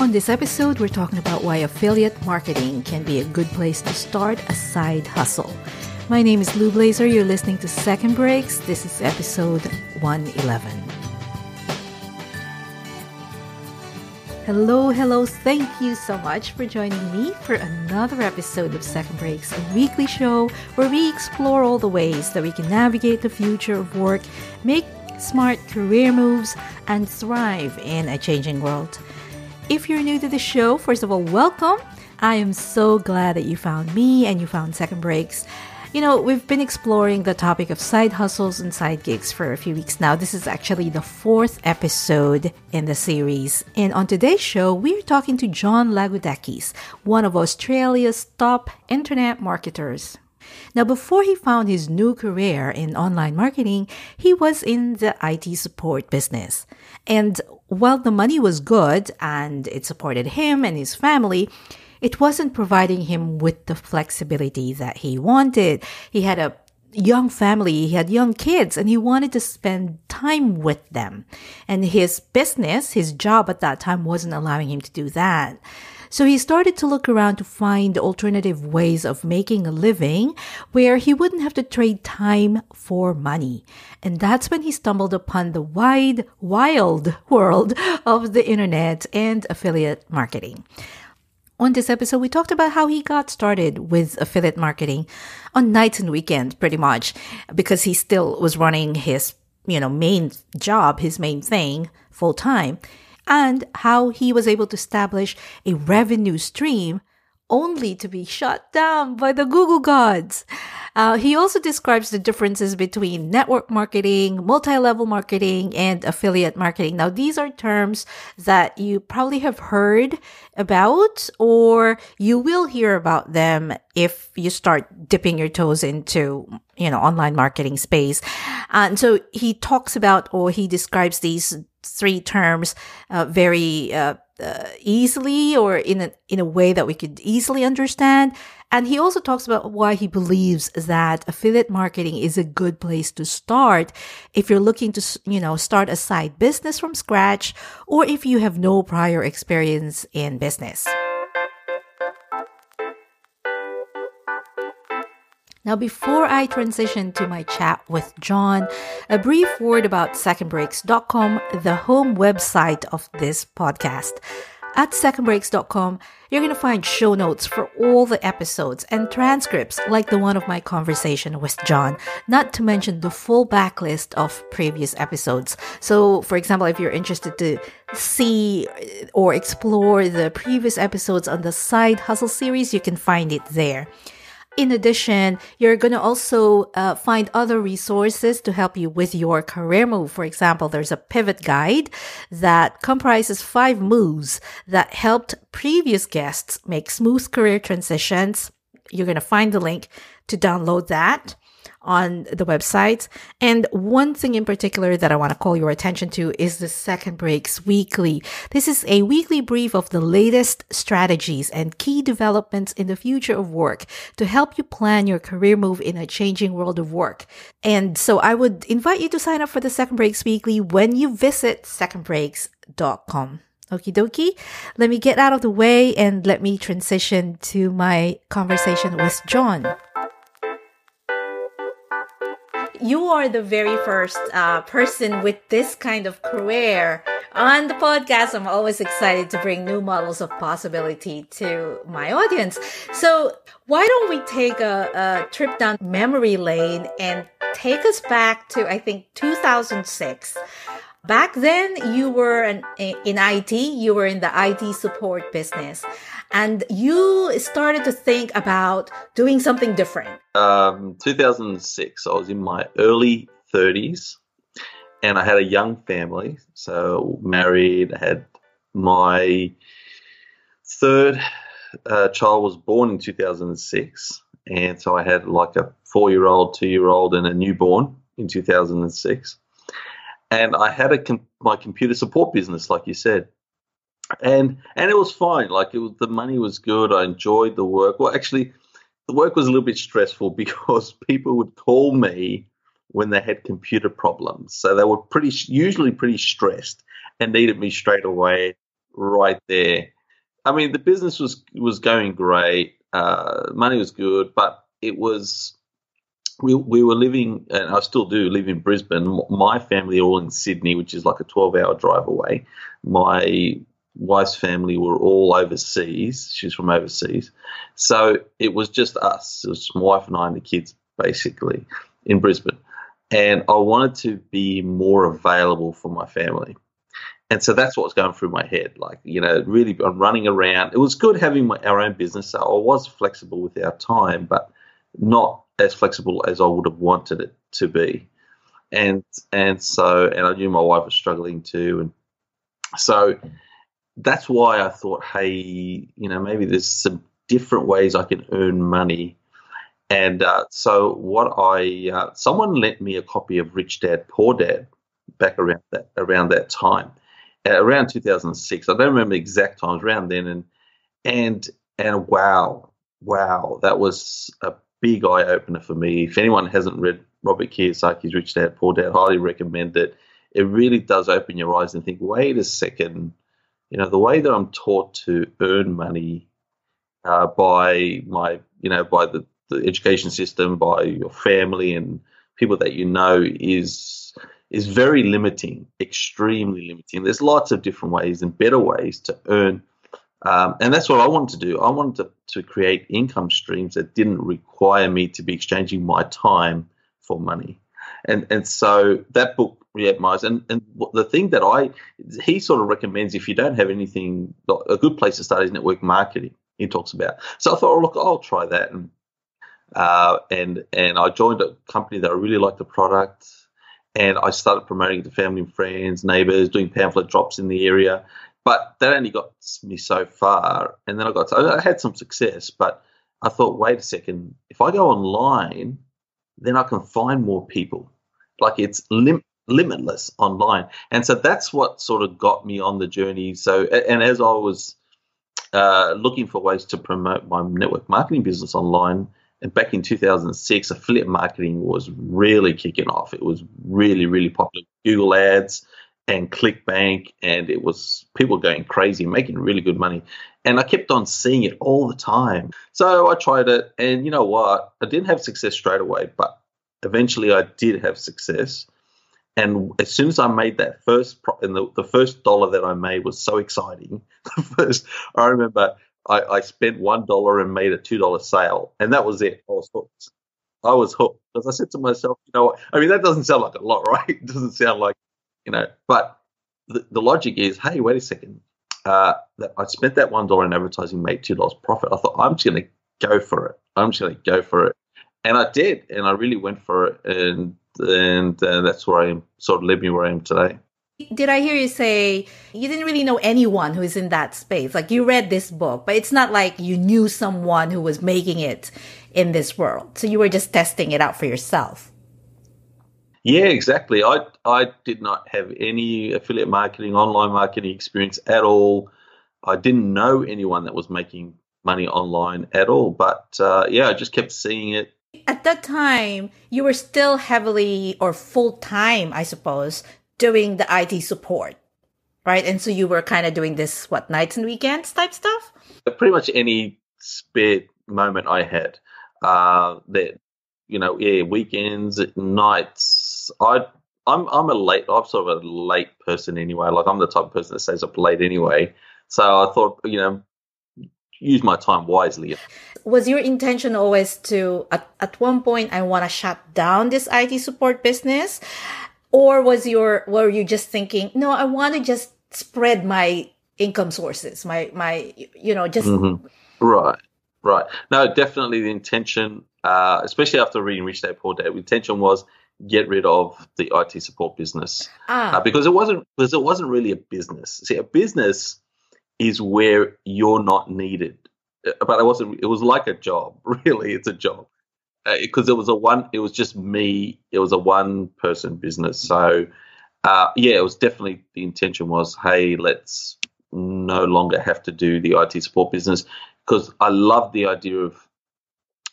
On this episode, we're talking about why affiliate marketing can be a good place to start a side hustle. My name is Lou Blaser. You're listening to Second Breaks. This is episode 111. Hello, hello. Thank you so much for joining me for another episode of Second Breaks, a weekly show where we explore all the ways that we can navigate the future of work, make smart career moves, and thrive in a changing world. If you're new to the show, first of all, welcome. I am so glad that you found me and you found Second Breaks. You know, we've been exploring the topic of side hustles and side gigs for a few weeks now. This is actually the fourth episode in the series. And on today's show, we're talking to John Lagoudakis, one of Australia's top internet marketers. Now, before he found his new career in online marketing, he was in the IT support business. And while the money was good and it supported him and his family, it wasn't providing him with the flexibility that he wanted. He had a young family, he had young kids, and he wanted to spend time with them. And his business, his job at that time wasn't allowing him to do that. So he started to look around to find alternative ways of making a living where he wouldn't have to trade time for money. And that's when he stumbled upon the wide, wild world of the internet and affiliate marketing. On this episode, we talked about how he got started with affiliate marketing on nights and weekends, pretty much, because he still was running his, you know, main job, his main thing full time and how he was able to establish a revenue stream only to be shut down by the Google gods. Uh, he also describes the differences between network marketing, multi-level marketing, and affiliate marketing. Now, these are terms that you probably have heard about, or you will hear about them if you start dipping your toes into, you know, online marketing space. And so he talks about, or he describes these three terms uh, very uh, uh, easily or in a, in a way that we could easily understand. And he also talks about why he believes that affiliate marketing is a good place to start if you're looking to, you know, start a side business from scratch or if you have no prior experience in business. Now, before I transition to my chat with John, a brief word about secondbreaks.com, the home website of this podcast. At secondbreaks.com, you're going to find show notes for all the episodes and transcripts like the one of my conversation with John, not to mention the full backlist of previous episodes. So, for example, if you're interested to see or explore the previous episodes on the Side Hustle series, you can find it there. In addition, you're going to also uh, find other resources to help you with your career move. For example, there's a pivot guide that comprises five moves that helped previous guests make smooth career transitions. You're going to find the link to download that on the website. And one thing in particular that I want to call your attention to is the Second Breaks Weekly. This is a weekly brief of the latest strategies and key developments in the future of work to help you plan your career move in a changing world of work. And so I would invite you to sign up for the Second Breaks Weekly when you visit secondbreaks.com. Okie dokie. Let me get out of the way and let me transition to my conversation with John you are the very first uh, person with this kind of career on the podcast. I'm always excited to bring new models of possibility to my audience. So why don't we take a, a trip down memory lane and take us back to, I think, 2006. Back then, you were an, in IT, you were in the IT support business and you started to think about doing something different. Um, 2006, I was in my early 30s and I had a young family. So, married, had my third uh, child was born in 2006. And so I had like a four year old, two year old, and a newborn in 2006. And I had a com- my computer support business, like you said and and it was fine. Like it was, the money was good. I enjoyed the work. Well, actually, the work was a little bit stressful because people would call me when they had computer problems. So they were pretty usually pretty stressed and needed me straight away. right there. I mean, the business was was going great, uh, money was good, but it was we we were living, and I still do live in Brisbane. My family all in Sydney, which is like a twelve hour drive away. My wife's family were all overseas. She's from overseas, so it was just us. It was my wife and I and the kids, basically, in Brisbane. And I wanted to be more available for my family and so that's what's going through my head. Like, you know, really, I'm running around. It was good having my, our own business. So I was flexible with our time, but not as flexible as I would have wanted it to be. And and so, and I knew my wife was struggling too, and so that's why I thought, hey, you know, maybe there's some different ways I can earn money. And uh, so, what I uh, someone lent me a copy of Rich Dad Poor Dad back around that around that time, around 2006. I don't remember the exact times around then, and and and wow, wow, that was a big eye opener for me. If anyone hasn't read Robert Kiyosaki's Rich Dad Poor Dad, highly recommend it. It really does open your eyes and think, wait a second, you know, the way that I'm taught to earn money uh, by my, you know, by the, the education system, by your family and people that you know is is very limiting, extremely limiting. There's lots of different ways and better ways to earn. Um, and that's what I wanted to do. I wanted to, to create income streams that didn't require me to be exchanging my time for money. And and so that book Riyad and and the thing that I he sort of recommends if you don't have anything, a good place to start is network marketing. He talks about. So I thought, oh, look, I'll try that, and uh, and and I joined a company that I really liked the product and I started promoting it to family and friends, neighbors, doing pamphlet drops in the area. But that only got me so far, and then I got to, I had some success, but I thought, wait a second, if I go online, then I can find more people. Like it's lim- limitless online, and so that's what sort of got me on the journey. So, and as I was uh, looking for ways to promote my network marketing business online, and back in 2006, affiliate marketing was really kicking off. It was really, really popular. Google Ads and ClickBank, and it was people going crazy, making really good money. And I kept on seeing it all the time. So I tried it, and you know what? I didn't have success straight away, but eventually I did have success. And as soon as I made that first, pro- and the, the first dollar that I made was so exciting. The first, I remember I, I spent one dollar and made a two dollar sale, and that was it. I was hooked. I was hooked because I said to myself, you know, I mean, that doesn't sound like a lot, right? It doesn't sound like, you know, but the, the logic is, hey, wait a second. Uh, that I spent that one dollar in advertising, made two dollars profit. I thought I'm just going to go for it. I'm just going to go for it, and I did, and I really went for it, and and uh, that's where I am, sort of led me where I am today. Did I hear you say you didn't really know anyone who is in that space? Like you read this book, but it's not like you knew someone who was making it in this world. So you were just testing it out for yourself. Yeah, exactly. I I did not have any affiliate marketing, online marketing experience at all. I didn't know anyone that was making money online at all. But uh, yeah, I just kept seeing it. At that time, you were still heavily or full time, I suppose, doing the IT support, right? And so you were kind of doing this, what, nights and weekends type stuff? Pretty much any spare moment I had. Uh, that, you know, yeah, weekends, nights. I, I'm, I'm a late, I'm sort of a late person anyway. Like I'm the type of person that stays up late anyway. So I thought, you know, use my time wisely. Was your intention always to, at, at one point, I want to shut down this IT support business? or was your were you just thinking no i want to just spread my income sources my my you know just mm-hmm. right right no definitely the intention uh, especially after reading rich dad poor dad the intention was get rid of the it support business ah. uh, because it wasn't because it wasn't really a business see a business is where you're not needed. Uh, but it wasn't it was like a job really. It's a job. Because uh, it was a one it was just me. It was a one person business. So uh, yeah it was definitely the intention was hey let's no longer have to do the IT support business. Because I love the idea of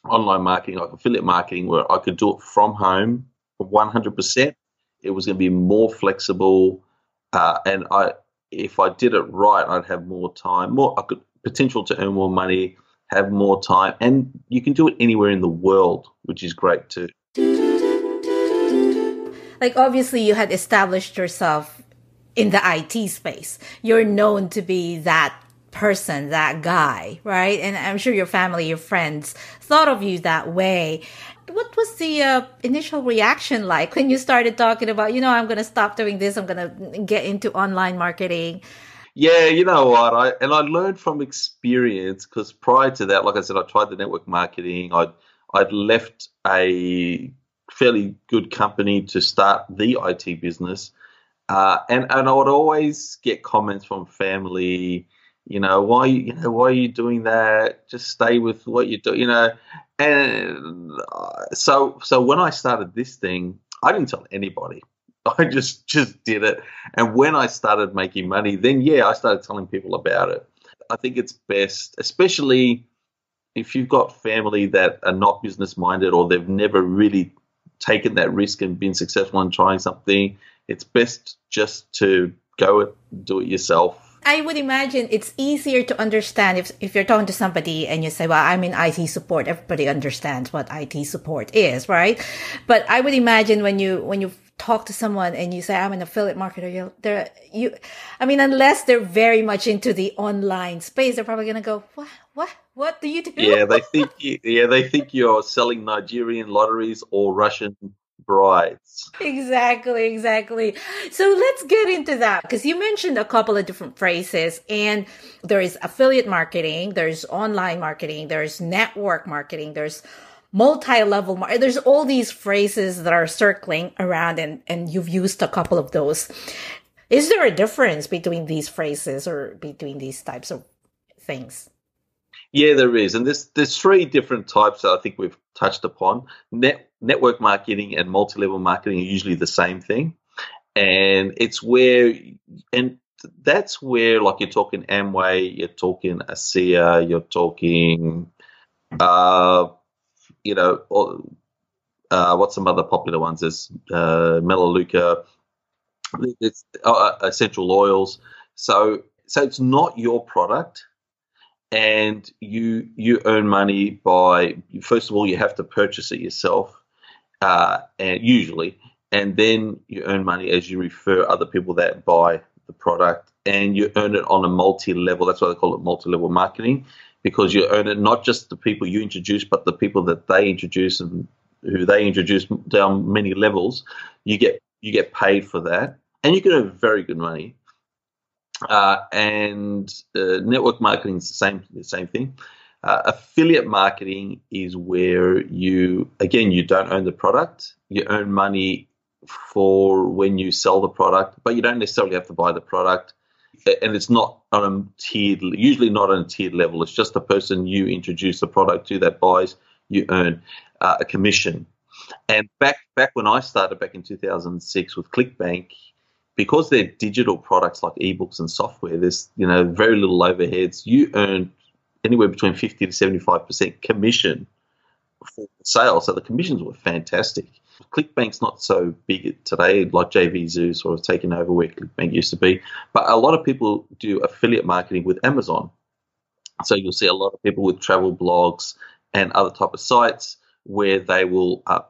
online marketing like affiliate marketing where I could do it from home 100% it was going to be more flexible uh, and I if I did it right, I'd have more time, more I could potential to earn more money, have more time, and you can do it anywhere in the world, which is great too. Like obviously, you had established yourself in the IT space. You're known to be that person, that guy, right? And I'm sure your family, your friends thought of you that way. What was the uh, initial reaction like when you started talking about, you know, I'm going to stop doing this, I'm going to get into online marketing? Yeah, you know what? I and I learned from experience because prior to that, like I said, I tried the network marketing. I'd I'd left a fairly good company to start the IT business, uh, and and I would always get comments from family you know why you know why are you doing that? Just stay with what you do you know and uh, so so when i started this thing i didn't tell anybody. I just just did it. And when i started making money then yeah i started telling people about it. I think it's best especially if you've got family that are not business minded or they've never really taken that risk and been successful in trying something it's best just to go and do it yourself I would imagine it's easier to understand if, if you're talking to somebody and you say, well, I'm in IT support. Everybody understands what IT support is, right? But I would imagine when you, when you talk to someone and you say, I'm an affiliate marketer, you they're, you, I mean, unless they're very much into the online space, they're probably going to go, what, what, what do you do? Yeah, they think, you, yeah, they think you're selling Nigerian lotteries or Russian brides. Exactly, exactly. So let's get into that because you mentioned a couple of different phrases and there is affiliate marketing, there's online marketing, there's network marketing, there's multi-level mar- there's all these phrases that are circling around and and you've used a couple of those. Is there a difference between these phrases or between these types of things? Yeah, there is, and there's there's three different types that I think we've touched upon. Net, network marketing and multi-level marketing are usually the same thing, and it's where and that's where like you're talking Amway, you're talking ASEA, you're talking, uh, you know, uh, what's some other popular ones? There's uh, Melaleuca, it's uh, essential oils. So so it's not your product and you you earn money by first of all you have to purchase it yourself, uh, and usually, and then you earn money as you refer other people that buy the product, and you earn it on a multi-level. That's why they call it multi-level marketing, because you earn it not just the people you introduce, but the people that they introduce and who they introduce down many levels. You get you get paid for that, and you can earn very good money. Uh, and uh, network marketing is the same the same thing. Uh, affiliate marketing is where you again you don't own the product, you earn money for when you sell the product, but you don't necessarily have to buy the product. And it's not on a tiered, usually not on a tiered level. It's just the person you introduce the product to that buys, you earn uh, a commission. And back back when I started back in 2006 with ClickBank, because they're digital products like ebooks and software, there's you know very little overheads. You earn anywhere between 50 to 75 percent commission for sales, so the commissions were fantastic. ClickBank's not so big today, like JVZoo sort of taken over where ClickBank used to be, but a lot of people do affiliate marketing with Amazon. So you'll see a lot of people with travel blogs and other type of sites where they will uh,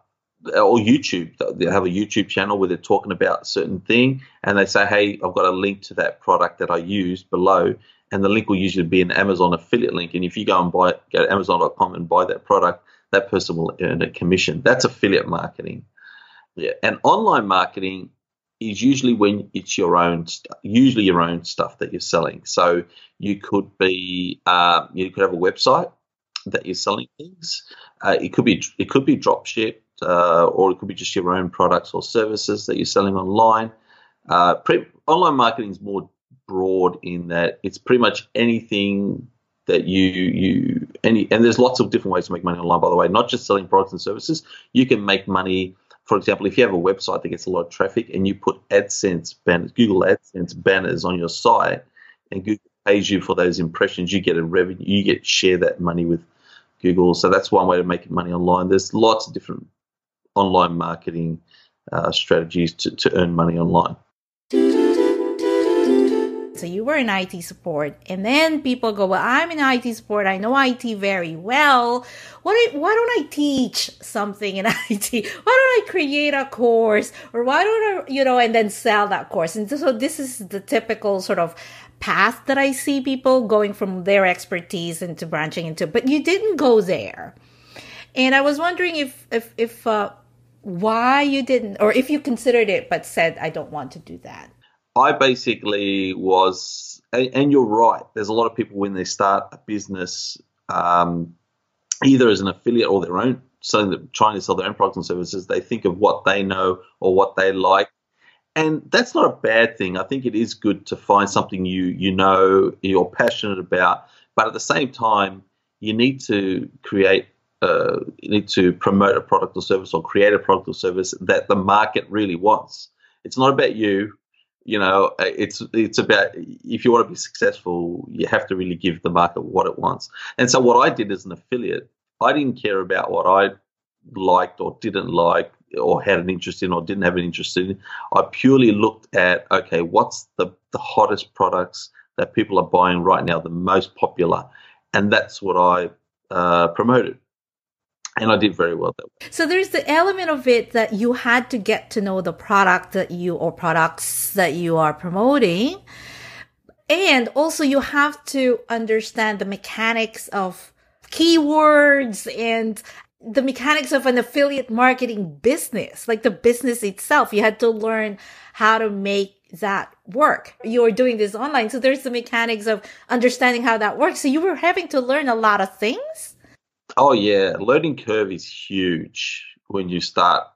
or YouTube. They have a YouTube channel where they're talking about a certain thing, and they say, "Hey, I've got a link to that product that I used below." And the link will usually be an Amazon affiliate link. And if you go and buy, it, go to Amazon.com and buy that product, that person will earn a commission. That's affiliate marketing. Yeah, and online marketing is usually when it's your own, usually your own stuff that you're selling. So you could be, uh, you could have a website that you're selling things. Uh, it could be, it could be drop ship uh, or it could be just your own products or services that you're selling online. Uh, pre- online marketing is more broad in that it's pretty much anything that you you any and there's lots of different ways to make money online by the way not just selling products and services. You can make money for example if you have a website that gets a lot of traffic and you put adsense banners google adsense banners on your site and google pays you for those impressions you get a revenue you get share that money with google. So that's one way to make money online. There's lots of different online marketing uh, strategies to, to earn money online. So you were in IT support, and then people go, "Well, I'm in IT support. I know IT very well. Why, why don't I teach something in IT? Why don't I create a course, or why don't I, you know, and then sell that course?" And so this is the typical sort of path that I see people going from their expertise into branching into. But you didn't go there, and I was wondering if if if uh, why you didn't, or if you considered it but said, "I don't want to do that." I basically was, and you're right. There's a lot of people when they start a business, um, either as an affiliate or their own, selling, trying to sell their own products and services. They think of what they know or what they like, and that's not a bad thing. I think it is good to find something you you know you're passionate about, but at the same time, you need to create. Uh, you need to promote a product or service or create a product or service that the market really wants. It's not about you you know, it's it's about if you want to be successful, you have to really give the market what it wants. And so, what I did as an affiliate, I didn't care about what I liked or didn't like or had an interest in or didn't have an interest in. I purely looked at okay, what's the the hottest products that people are buying right now, the most popular, and that's what I uh, promoted and I did very well that way. So there's the element of it that you had to get to know the product that you or products that you are promoting. And also you have to understand the mechanics of keywords and the mechanics of an affiliate marketing business, like the business itself. You had to learn how to make that work. You're doing this online. So there's the mechanics of understanding how that works. So you were having to learn a lot of things. Oh yeah, learning curve is huge when you start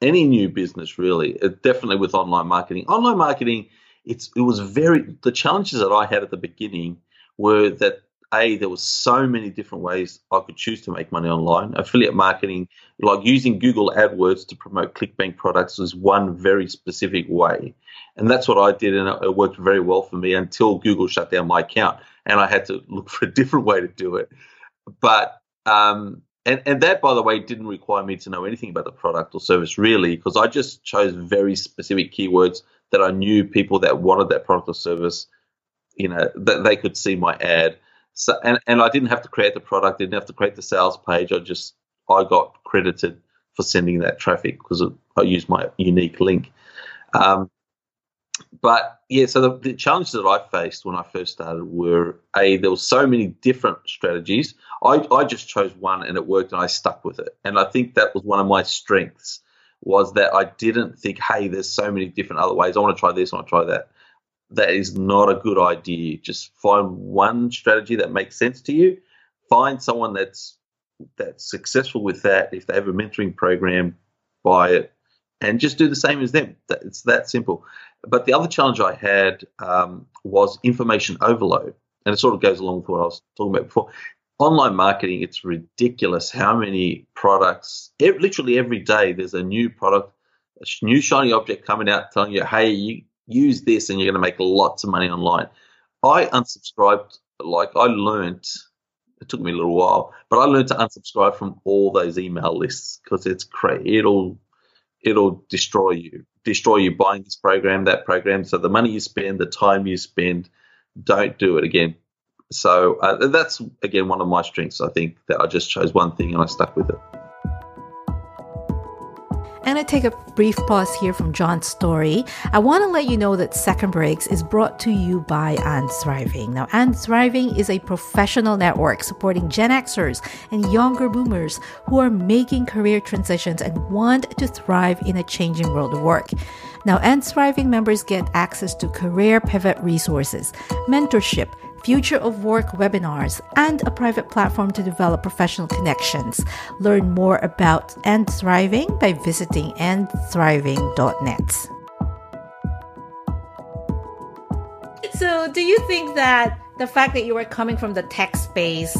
any new business. Really, it, definitely with online marketing. Online marketing, it's it was very the challenges that I had at the beginning were that a there was so many different ways I could choose to make money online. Affiliate marketing, like using Google AdWords to promote ClickBank products, was one very specific way, and that's what I did, and it worked very well for me until Google shut down my account, and I had to look for a different way to do it. But um, and, and that, by the way, didn't require me to know anything about the product or service really, because I just chose very specific keywords that I knew people that wanted that product or service, you know, that they could see my ad. So, and, and I didn't have to create the product, didn't have to create the sales page. I just, I got credited for sending that traffic because I used my unique link. Um, but yeah, so the, the, challenges that I faced when I first started were a there were so many different strategies. I, I just chose one and it worked and I stuck with it. And I think that was one of my strengths was that I didn't think, hey, there's so many different other ways. I want to try this, I want to try that. That is not a good idea. Just find one strategy that makes sense to you. Find someone that's that's successful with that. If they have a mentoring program, buy it and just do the same as them. It's that simple. But the other challenge I had um, was information overload. And it sort of goes along with what I was talking about before. Online marketing, it's ridiculous how many products, literally every day, there's a new product, a new shiny object coming out telling you, hey, you use this and you're going to make lots of money online. I unsubscribed, like I learned, it took me a little while, but I learned to unsubscribe from all those email lists because it's crazy. It'll it'll destroy you, destroy you buying this program, that program. So the money you spend, the time you spend, don't do it again. So uh, that's again one of my strengths. I think that I just chose one thing and I stuck with it. And I take a brief pause here from John's story. I want to let you know that Second Breaks is brought to you by And Thriving. Now, And Thriving is a professional network supporting Gen Xers and younger boomers who are making career transitions and want to thrive in a changing world of work. Now, And Thriving members get access to career pivot resources, mentorship, future of work webinars, and a private platform to develop professional connections. Learn more about And Thriving by visiting andthriving.net. So, do you think that the fact that you were coming from the tech space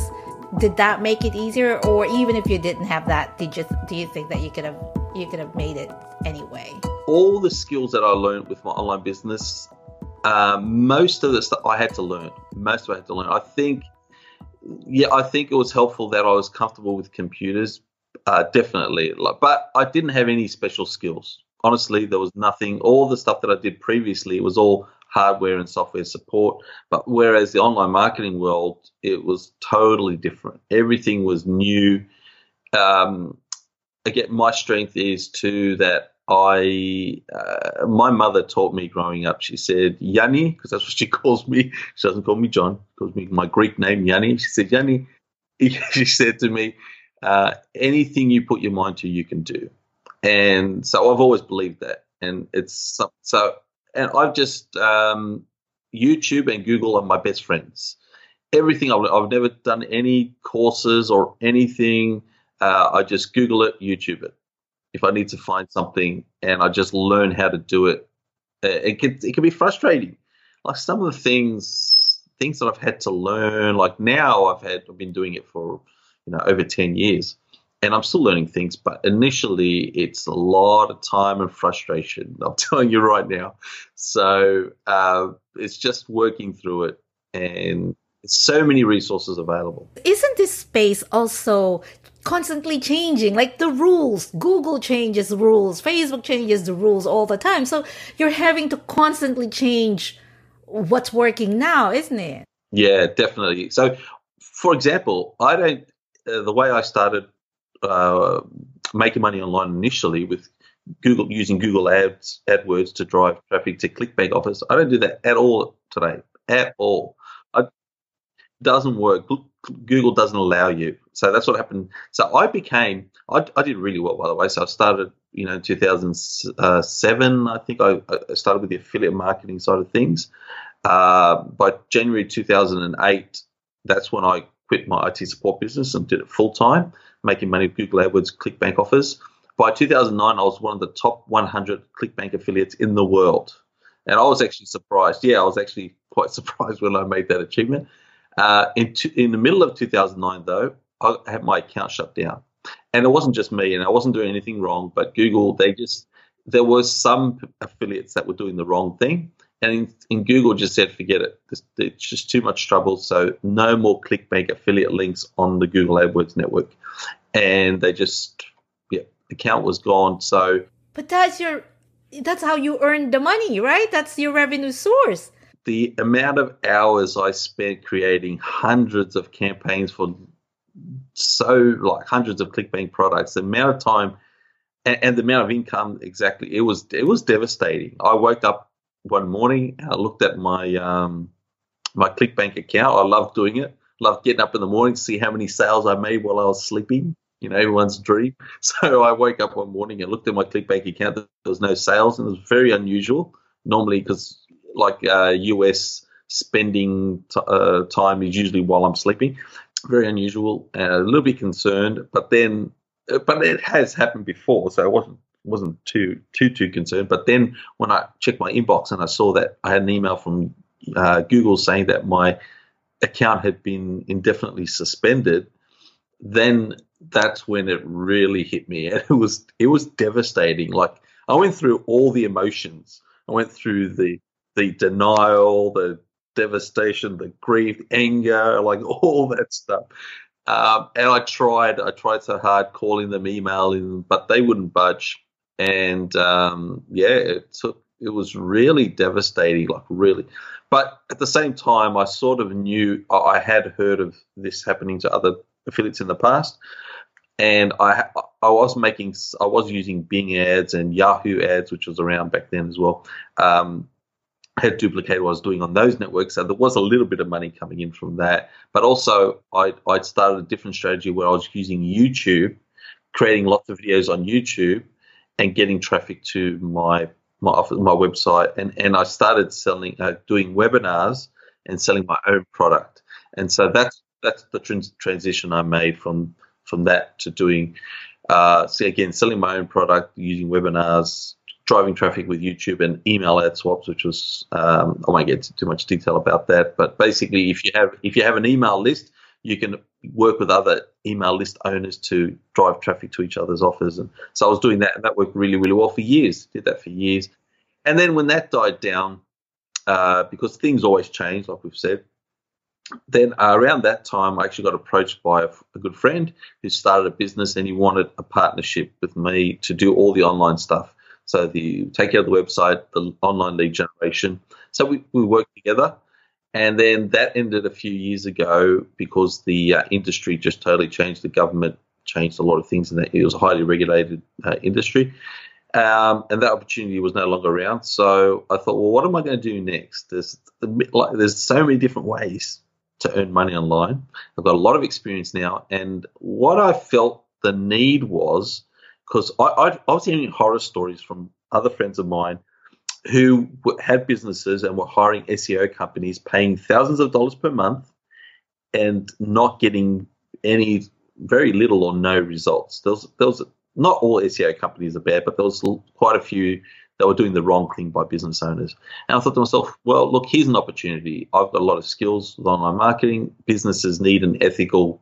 did that make it easier, or even if you didn't have that, did you do you think that you could have you could have made it anyway? All the skills that I learned with my online business um, most of the stuff I had to learn. Most of I had to learn. I think, yeah, I think it was helpful that I was comfortable with computers. Uh, definitely, but I didn't have any special skills. Honestly, there was nothing. All the stuff that I did previously was all hardware and software support. But whereas the online marketing world, it was totally different. Everything was new. Um, again, my strength is too that I, uh, my mother taught me growing up. She said Yanni, because that's what she calls me. She doesn't call me John. She calls me my Greek name Yanni. She said Yanni. She said to me, uh, anything you put your mind to, you can do. And so I've always believed that. And it's so, so and I've just um, YouTube and Google are my best friends. Everything I've, I've never done any courses or anything. Uh, I just Google it, YouTube it if I need to find something and I just learn how to do it, uh, it can it can be frustrating. Like some of the things things that I've had to learn, like now I've had I've been doing it for you know over ten years, and I'm still learning things. But initially, it's a lot of time and frustration. I'm telling you right now. So uh, it's just working through it and so many resources available. Isn't this space also constantly changing? Like the rules, Google changes the rules, Facebook changes the rules all the time. So you're having to constantly change what's working now, isn't it? Yeah, definitely. So, for example, I don't, uh, the way I started uh, making money online initially with Google using Google Ads, AdWords to drive traffic to ClickBank offers, I don't do that at all today, at all It doesn't work. Google doesn't allow you. So that's what happened. So I became, I, I did really well, by the way. So I started, you know, 2007, I think I, I started with the affiliate marketing side of things. Uh, by January 2008, that's when I quit my IT support business and did it full time, making money with Google AdWords, ClickBank offers. By 2009, I was one of the top 100 ClickBank affiliates in the world. And I was actually surprised. Yeah, I was actually quite surprised when I made that achievement. Uh, in, in the middle of 2009, though, I had my account shut down. And it wasn't just me, and I wasn't doing anything wrong, but Google, they just, there was some affiliates that were doing the wrong thing. And in, in Google just said, forget it. It's, it's just too much trouble. So no more ClickBank affiliate links on the Google AdWords network. And they just, yeah, account was gone. So, but that's your, that's how you earn the money, right? That's your revenue source the amount of hours I spent creating hundreds of campaigns for so like hundreds of ClickBank products, the amount of time and, and, the amount of income exactly it was it was devastating. I woke up one morning and I looked at my um, my ClickBank account. I loved doing it. Loved getting up in the morning to see how many sales I made while I was sleeping. You know, everyone's dream. So I woke up one morning and looked at my ClickBank account. There was no sales, and it was very unusual. Normally, because like uh, US spending t- uh, time is usually while I'm sleeping. Very unusual. Uh, a little bit concerned, but then, uh, but it has happened before, so I wasn't wasn't too too too concerned. But then when I checked my inbox and I saw that I had an email from uh, Google saying that my account had been indefinitely suspended, then that's when it really hit me, and it was it was devastating. Like I went through all the emotions. I went through the the denial, the devastation, the grief, anger, like all that stuff. Um, and I tried, I tried so hard calling them, emailing, them, but they wouldn't budge. And um, yeah, it took, it was really devastating, like really. But at the same time, I sort of knew I had heard of this happening to other affiliates in the past, and I I was making I was using Bing ads and Yahoo ads, which was around back then as well. Um, had duplicated what I was doing on those networks. So there was a little bit of money coming in from that. But also, I, I'd started a different strategy where I was using YouTube, creating lots of videos on YouTube, and getting traffic to my my my website. And and I started selling, uh, doing webinars and selling my own product. And so that's that's the trans- transition I made from from that to doing. Uh, again, selling my own product using webinars, driving traffic with YouTube and email ad swaps, which was um, I won't get into too much detail about that, but basically, if you have if you have an email list, you can work with other email list owners to drive traffic to each other's offers. And so I was doing that, and that worked really really well for years. Did that for years, and then when that died down, uh, because things always change, like we've said. Then uh, around that time, I actually got approached by a, a good friend who started a business, and he wanted a partnership with me to do all the online stuff. So the take care of the website, the online lead generation, So we, we worked together. And then that ended a few years ago because the uh, industry just totally changed. The government changed a lot of things, and that it was a highly regulated uh, industry. Um, and that opportunity was no longer around. So I thought, well, what am I going to do next? There's like, there's so many different ways to earn money online. I've got a lot of experience now, and what I felt the need was because I, I, I was hearing horror stories from other friends of mine who had businesses and were hiring SEO companies, paying thousands of dollars per month, and not getting any, very little or no results. There was, there was not all SEO companies are bad, but there was quite a few that were doing the wrong thing by business owners. And I thought to myself, well, look, here's an opportunity. I've got a lot of skills with online marketing. Businesses need an ethical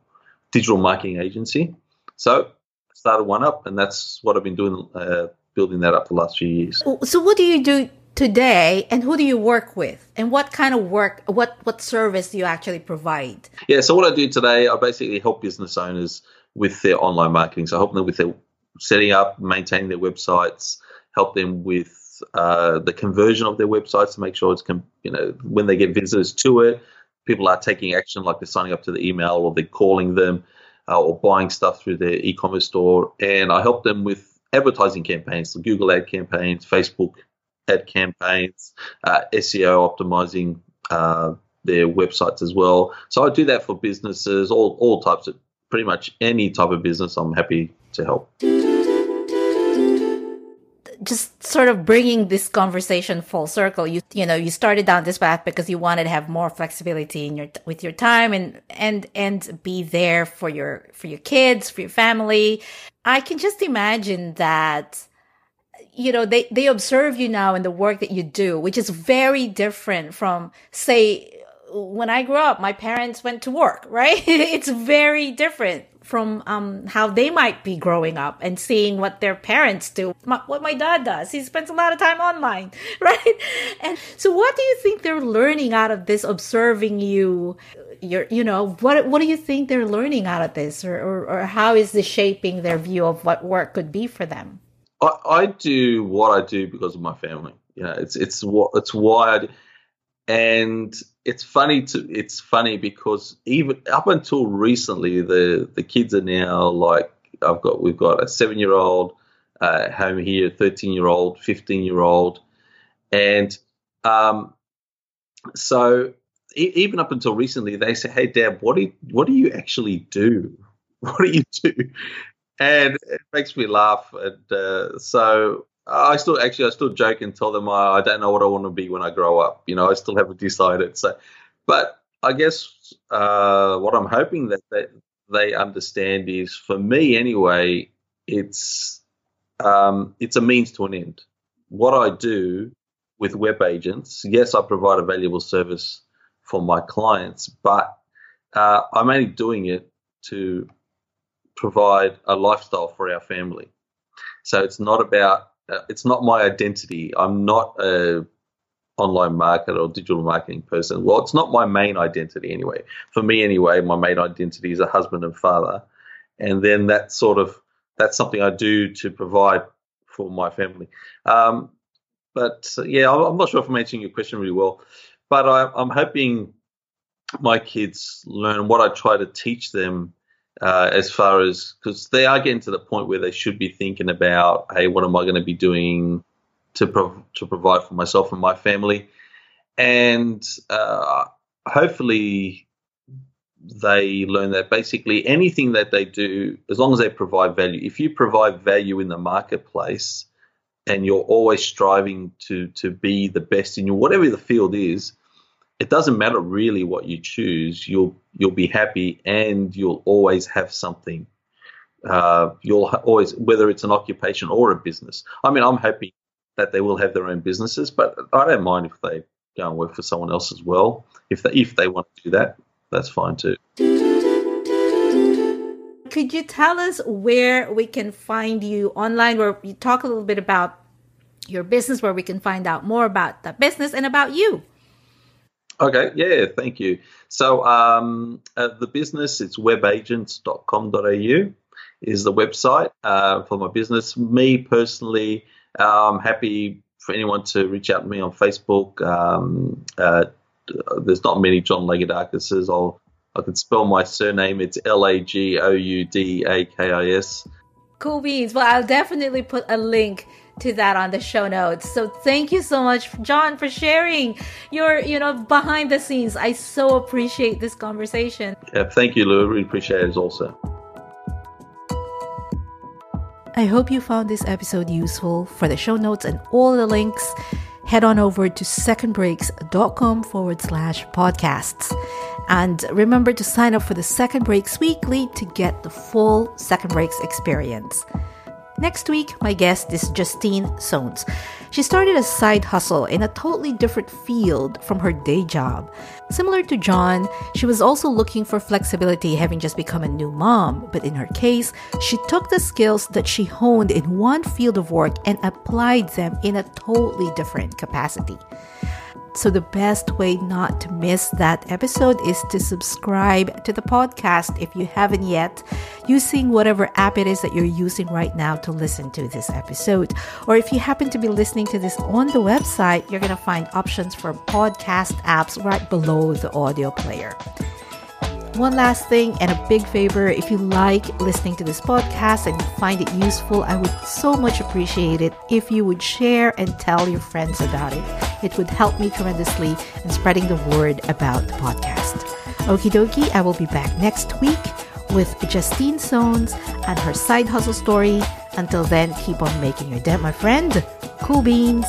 digital marketing agency. So Started one up, and that's what I've been doing, uh, building that up the last few years. So what do you do today and who do you work with? And what kind of work what what service do you actually provide? Yeah so what i do today i basically help business owners with their online marketing. So i help them with their setting up maintaining their websites help them with uh, the conversion of their websites to make sure it's com- you know when they get visitors to it people are taking action like they're signing up to the email or they're calling them uh, or buying stuff through their e-commerce store and i help them with advertising campaigns so google ad campaigns facebook ad campaigns, uh, SEO optimizing uh, their websites as well. So I do that for businesses, all all types of pretty much any type of business. I'm happy to help. Just sort of bringing this conversation full circle. You you know you started down this path because you wanted to have more flexibility in your with your time and and and be there for your for your kids for your family. I can just imagine that you know, they, they observe you now in the work that you do, which is very different from, say, when I grew up, my parents went to work, right? it's very different from um, how they might be growing up and seeing what their parents do. My, what my dad does, he spends a lot of time online, right? And so, what do you think they're learning out of this? Observing you, you're, you know, what what do you think they're learning out of this, or, or, or how is this shaping their view of what work could be for them? I, I do what I do because of my family. You know, it's it's what it's why I do. And it's funny to it's funny because even up until recently, the the kids are now like I've got we've got a seven year old uh, home here, thirteen year old, fifteen year old, and um, so even up until recently, they say, "Hey, Dad, what do you, what do you actually do? What do you do?" and it makes me laugh. And uh, so I still actually I still joke and tell them I, I don't know what I want to be when I grow up. You know, I still haven't decided. So, but I guess uh, what I'm hoping that they, they understand is, for me anyway, it's um, it's a means to an end. What I do with web agents, yes, I provide a valuable service for my clients, but uh, I'm only doing it to provide a lifestyle for our family. So it's not about it's not my identity. I'm not a online marketer or digital marketing person. Well, it's not my main identity anyway. For me anyway, my main identity is a husband and father. And then that sort of that's something I do to provide for my family. Um, but yeah, I'm not sure if I'm answering your question really well, but I, I'm hoping my kids learn what I try to teach them uh, as far as because they are getting to the point where they should be thinking about, hey, what am I going to be doing to to provide for myself and my family, and uh, hopefully they learn that basically anything that they do, as long as they provide value, if you provide value in the marketplace and you're always striving to to be the best in your whatever the field is, it doesn't matter really what you choose. You'll you'll be happy, and you'll always have something. Uh, you'll always, whether it's an occupation or a business. I mean, I'm happy that they will have their own businesses, but I don't mind if they go and work for someone else as well. If they if they want to do that, that's fine too. Could you tell us where we can find you online? Where you talk a little bit about your business, where we can find out more about the business and about you. Okay, yeah, thank you. So um, uh, the business, it's webagents.com.au is the website uh, for my business. Me personally, I'm happy for anyone to reach out to me on Facebook. Um, uh, there's not many John Lagoudakis. I'll I can spell my surname. It's L A G O U D A K I S. Cool beans. Well, I'll definitely put a link to that on the show notes. So thank you so much, John, for sharing your, you know, behind the scenes. I so appreciate this conversation. Yeah, thank you, Lou. Really appreciate it also. I hope you found this episode useful. For the show notes and all the links, head on over to secondbreaks.com forward slash podcasts. And remember to sign up for the Second Breaks Weekly to get the full Second Breaks experience. Next week, my guest is Justine Sones. She started a side hustle in a totally different field from her day job. Similar to John, she was also looking for flexibility having just become a new mom, but in her case, she took the skills that she honed in one field of work and applied them in a totally different capacity. So, the best way not to miss that episode is to subscribe to the podcast if you haven't yet, using whatever app it is that you're using right now to listen to this episode. Or if you happen to be listening to this on the website, you're going to find options for podcast apps right below the audio player. One last thing and a big favor if you like listening to this podcast and you find it useful, I would so much appreciate it if you would share and tell your friends about it. It would help me tremendously in spreading the word about the podcast. Okie dokie, I will be back next week with Justine Sones and her side hustle story. Until then, keep on making your dent, my friend. Cool beans.